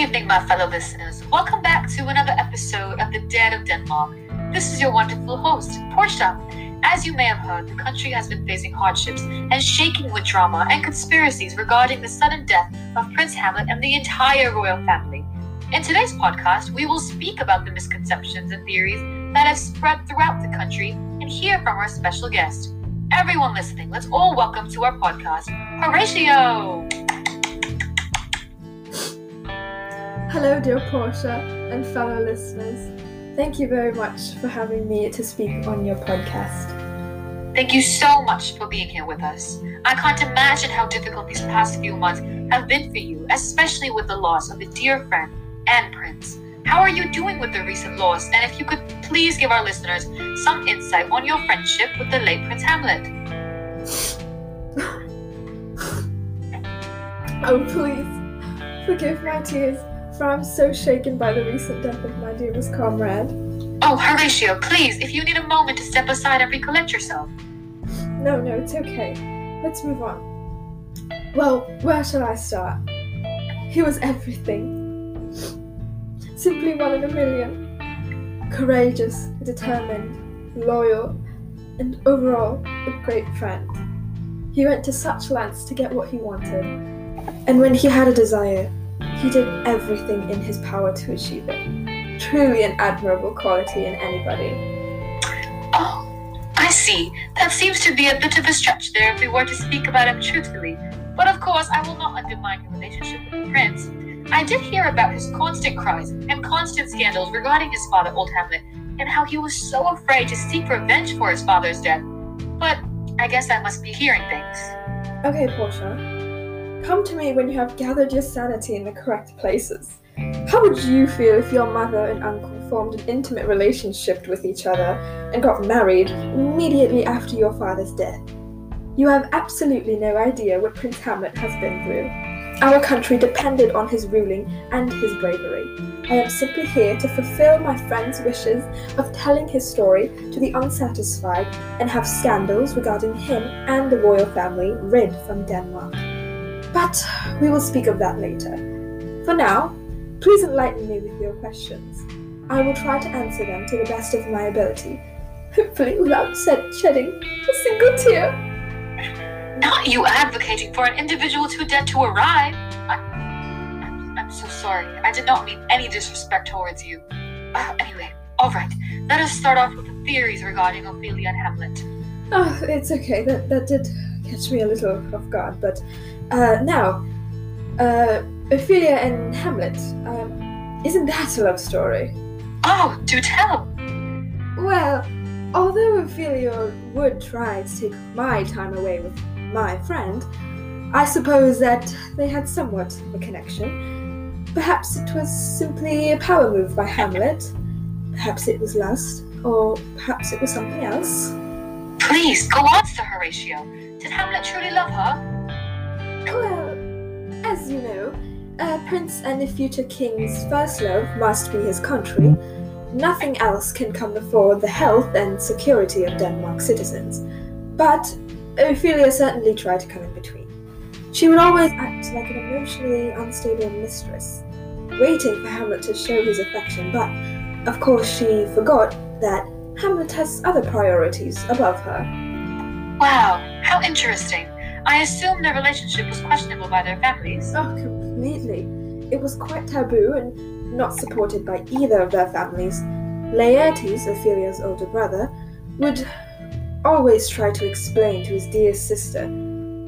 evening, my fellow listeners. Welcome back to another episode of The Dead of Denmark. This is your wonderful host, Portia. As you may have heard, the country has been facing hardships and shaking with drama and conspiracies regarding the sudden death of Prince Hamlet and the entire royal family. In today's podcast, we will speak about the misconceptions and theories that have spread throughout the country and hear from our special guest. Everyone listening, let's all welcome to our podcast, Horatio! Hello, dear Portia and fellow listeners. Thank you very much for having me to speak on your podcast. Thank you so much for being here with us. I can't imagine how difficult these past few months have been for you, especially with the loss of a dear friend and prince. How are you doing with the recent loss? And if you could please give our listeners some insight on your friendship with the late Prince Hamlet. oh, please, forgive my tears for I'm so shaken by the recent death of my dearest comrade. Oh, Horatio, please, if you need a moment to step aside and recollect yourself. No, no, it's okay. Let's move on. Well, where shall I start? He was everything. Simply one in a million. Courageous, determined, loyal, and overall, a great friend. He went to such lengths to get what he wanted. And when he had a desire, he did everything in his power to achieve it. Truly an admirable quality in anybody. Oh, I see. That seems to be a bit of a stretch there if we were to speak about him truthfully. But of course, I will not undermine your relationship with the prince. I did hear about his constant cries and constant scandals regarding his father, Old Hamlet, and how he was so afraid to seek revenge for his father's death. But I guess I must be hearing things. Okay, Portia. Come to me when you have gathered your sanity in the correct places. How would you feel if your mother and uncle formed an intimate relationship with each other and got married immediately after your father's death? You have absolutely no idea what Prince Hamlet has been through. Our country depended on his ruling and his bravery. I am simply here to fulfill my friend's wishes of telling his story to the unsatisfied and have scandals regarding him and the royal family rid from Denmark. But we will speak of that later. For now, please enlighten me with your questions. I will try to answer them to the best of my ability, hopefully without shedding a single tear. Not you advocating for an individual too dead to arrive. I, I'm, I'm so sorry. I did not mean any disrespect towards you. Uh, anyway, all right. Let us start off with the theories regarding Ophelia and Hamlet. Oh, it's okay. That that did catch me a little off guard, but uh, now, uh, Ophelia and Hamlet, um, isn't that a love story? Oh, do tell! Well, although Ophelia would try to take my time away with my friend, I suppose that they had somewhat of a connection. Perhaps it was simply a power move by Hamlet. Perhaps it was lust, or perhaps it was something else. Please, go on, Sir Horatio. Did Hamlet truly love her? Well, as you know, a prince and a future king's first love must be his country. Nothing else can come before the health and security of Denmark's citizens. But Ophelia certainly tried to come in between. She would always act like an emotionally unstable mistress, waiting for Hamlet to show his affection, but of course she forgot that Hamlet has other priorities above her. Wow, how interesting. I assume their relationship was questionable by their families. Oh, completely. It was quite taboo and not supported by either of their families. Laertes, Ophelia's older brother, would always try to explain to his dear sister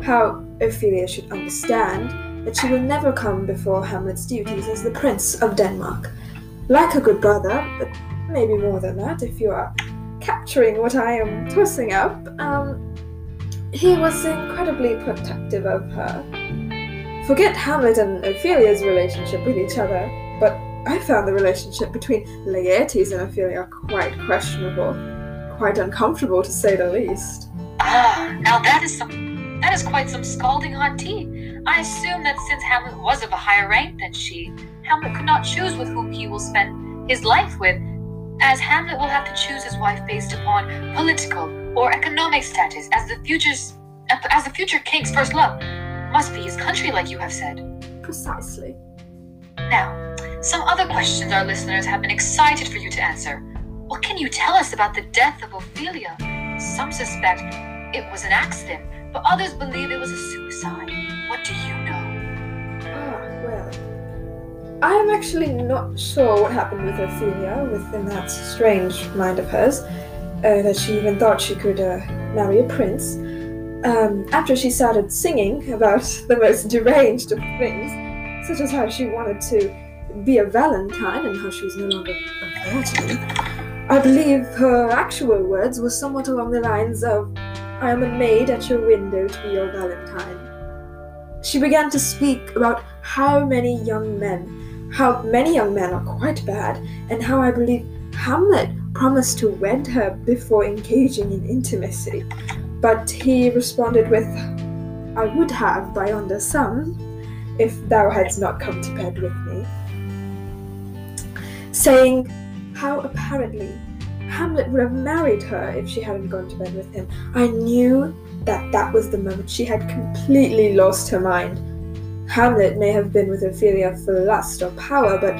how Ophelia should understand that she will never come before Hamlet's duties as the Prince of Denmark. Like a good brother, but maybe more than that if you are capturing what I am tossing up, um, he was incredibly protective of her. Forget Hamlet and Ophelia's relationship with each other, but I found the relationship between Laertes and Ophelia quite questionable, quite uncomfortable to say the least. Ah, now that is some that is quite some scalding hot tea. I assume that since Hamlet was of a higher rank than she, Hamlet could not choose with whom he will spend his life with, as Hamlet will have to choose his wife based upon political or economic status as the future's as the future king's first love must be his country like you have said precisely Now, some other questions our listeners have been excited for you to answer. What can you tell us about the death of Ophelia? Some suspect it was an accident, but others believe it was a suicide. What do you know? Ah, well. I am actually not sure what happened with Ophelia, within that strange mind of hers, uh, that she even thought she could uh, marry a prince. Um, after she started singing about the most deranged of things, such as how she wanted to be a Valentine and how she was no longer a virgin, I believe her actual words were somewhat along the lines of, I am a maid at your window to be your Valentine. She began to speak about how many young men, how many young men are quite bad, and how I believe Hamlet promised to wed her before engaging in intimacy. But he responded with, I would have by yonder sun, if thou hadst not come to bed with me. Saying how apparently Hamlet would have married her if she hadn't gone to bed with him. I knew that that was the moment she had completely lost her mind. Hamlet may have been with Ophelia for lust or power, but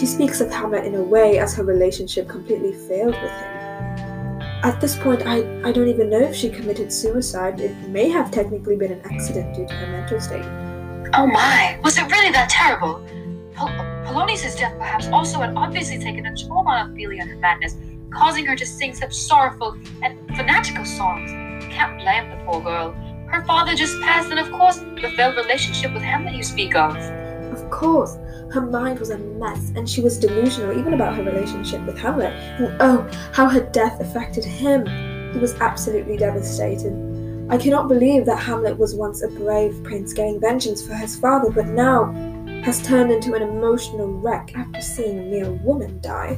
she speaks of Hamlet in a way as her relationship completely failed with him. At this point, I, I don't even know if she committed suicide. It may have technically been an accident due to her mental state. Oh my, was it really that terrible? Pol- Polonius' death perhaps also had obviously taken a toll on Ophelia and her madness, causing her to sing such sorrowful and fanatical songs. Can't blame the poor girl. Her father just passed, and of course, the failed relationship with Hamlet you speak of. Course, her mind was a mess, and she was delusional even about her relationship with Hamlet. And oh, how her death affected him! He was absolutely devastated. I cannot believe that Hamlet was once a brave prince getting vengeance for his father, but now has turned into an emotional wreck after seeing a mere woman die.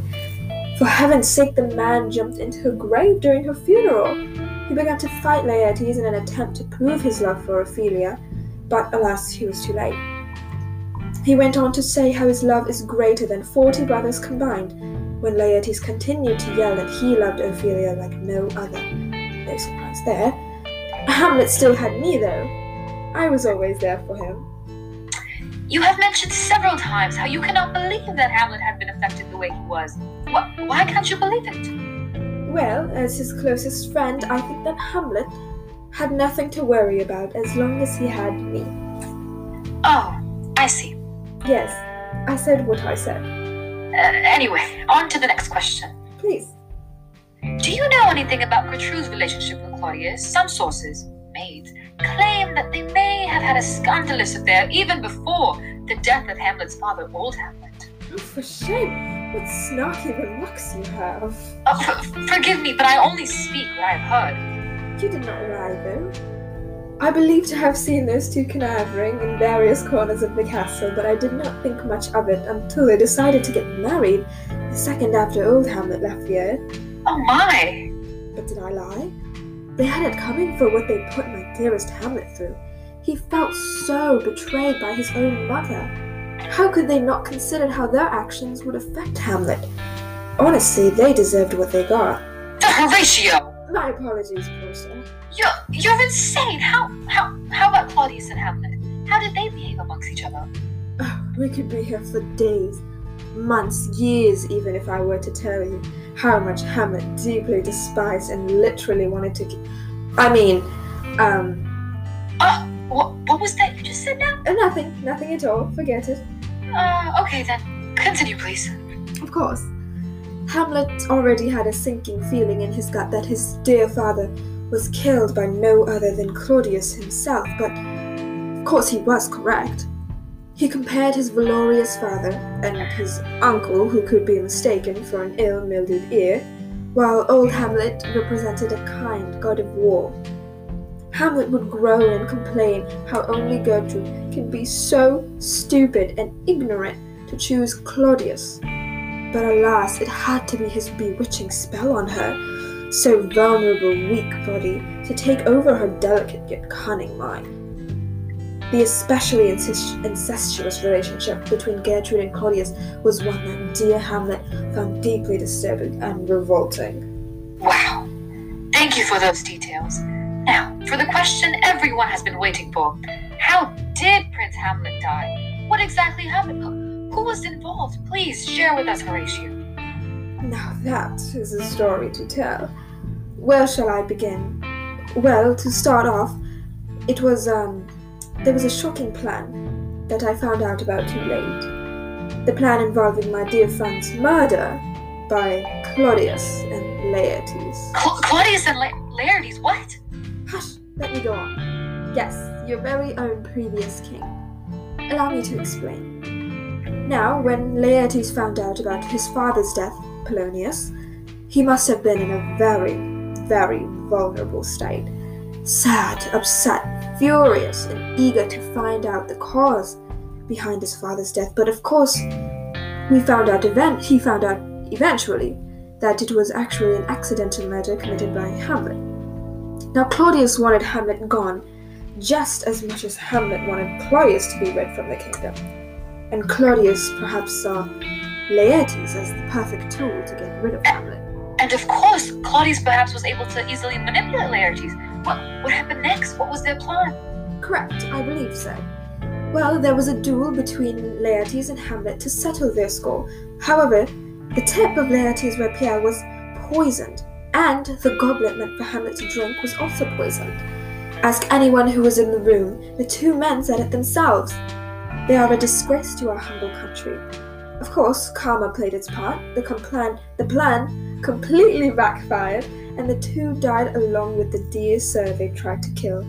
For heaven's sake, the man jumped into her grave during her funeral. He began to fight Laertes in an attempt to prove his love for Ophelia, but alas, he was too late. He went on to say how his love is greater than forty brothers combined, when Laertes continued to yell that he loved Ophelia like no other. No surprise there. Hamlet still had me, though. I was always there for him. You have mentioned several times how you cannot believe that Hamlet had been affected the way he was. What, why can't you believe it? Well, as his closest friend, I think that Hamlet had nothing to worry about as long as he had me. Oh, I see. Yes, I said what I said. Uh, anyway, on to the next question. Please. Do you know anything about Gertrude's relationship with Claudius? Some sources, maids, claim that they may have had a scandalous affair even before the death of Hamlet's father, old Hamlet. Oh, for shame! What snarky remarks you have. Oh, f- forgive me, but I only speak what I have heard. You did not lie, though. I believe to have seen those two connivering in various corners of the castle, but I did not think much of it until they decided to get married the second after old Hamlet left the earth. Oh my! But did I lie? They had it coming for what they put my dearest Hamlet through. He felt so betrayed by his own mother. How could they not consider how their actions would affect Hamlet? Honestly, they deserved what they got. The Horatio! My apologies, Portia. You're you're insane. How how how about Claudius and Hamlet? How did they behave amongst each other? Oh, we could be here for days, months, years, even if I were to tell you how much Hamlet deeply despised and literally wanted to. G- I mean, um, Uh, what what was that you just said now? uh, nothing, nothing at all. Forget it. Uh, okay then. Continue, please. Of course. Hamlet already had a sinking feeling in his gut that his dear father was killed by no other than Claudius himself, but of course he was correct. He compared his valorous father and his uncle, who could be mistaken for an ill mildewed ear, while old Hamlet represented a kind god of war. Hamlet would groan and complain how only Gertrude can be so stupid and ignorant to choose Claudius. But alas, it had to be his bewitching spell on her, so vulnerable, weak body, to take over her delicate yet cunning mind. The especially incestuous relationship between Gertrude and Claudius was one that dear Hamlet found deeply disturbing and revolting. Wow. Thank you for those details. Now, for the question everyone has been waiting for. How did Prince Hamlet die? What exactly happened? Who was involved? Please share with us, Horatio. Now that is a story to tell. Where shall I begin? Well, to start off, it was um there was a shocking plan that I found out about too late. The plan involving my dear friend's murder by Claudius and Laertes. Cla- Claudius and La- Laertes, what? Hush, let me go on. Yes, your very own previous king. Allow me to explain. Now, when Laertes found out about his father's death, Polonius, he must have been in a very, very vulnerable state. Sad, upset, furious, and eager to find out the cause behind his father's death. But of course, we found out event he found out eventually that it was actually an accidental murder committed by Hamlet. Now Claudius wanted Hamlet gone just as much as Hamlet wanted Claudius to be rid from the kingdom. And Claudius perhaps saw Laertes as the perfect tool to get rid of Hamlet. And of course, Claudius perhaps was able to easily manipulate Laertes. What, what happened next? What was their plan? Correct, I believe so. Well, there was a duel between Laertes and Hamlet to settle their score. However, the tip of Laertes' rapier was poisoned, and the goblet meant for Hamlet to drink was also poisoned. Ask anyone who was in the room, the two men said it themselves. They are a disgrace to our humble country. Of course, karma played its part. The, complan- the plan completely backfired, and the two died along with the dear sir they tried to kill.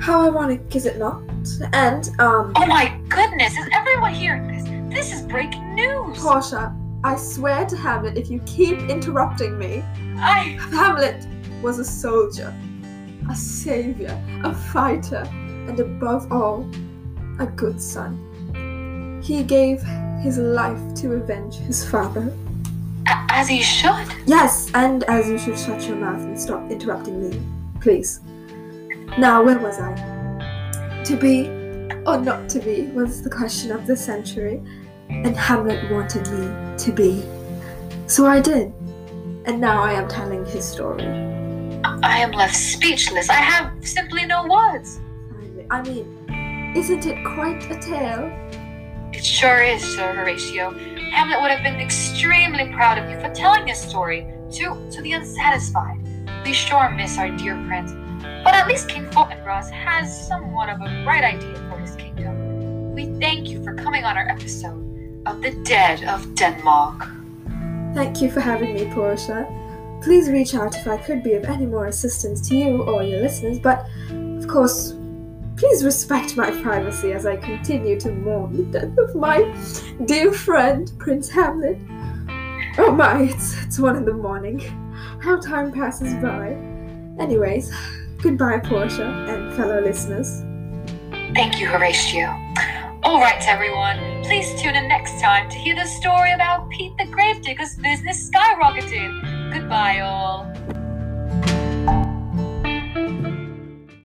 How ironic, is it not? And, um, Oh my goodness, is everyone hearing this? This is breaking news! Portia, I swear to Hamlet if you keep interrupting me, I. Hamlet was a soldier, a savior, a fighter, and above all, a good son. He gave his life to avenge his father. As he should. Yes, and as you should shut your mouth and stop interrupting me, please. Now, where was I? To be or not to be was the question of the century, and Hamlet wanted me to be. So I did, and now I am telling his story. I am left speechless. I have simply no words. I mean, isn't it quite a tale? It sure is, Sir Horatio. Hamlet would have been extremely proud of you for telling this story to, to the unsatisfied. We sure miss our dear prince, but at least King Fortinbras has somewhat of a bright idea for his kingdom. We thank you for coming on our episode of The Dead of Denmark. Thank you for having me, Portia. Please reach out if I could be of any more assistance to you or your listeners, but of course, please respect my privacy as I continue to mourn the death of my dear friend, Prince Hamlet. Oh my, it's, it's one in the morning. How time passes by. Anyways, goodbye, Portia and fellow listeners. Thank you, Horatio. All right, everyone, please tune in next time to hear the story about Pete the Gravedigger's business skyrocketing. Goodbye, all.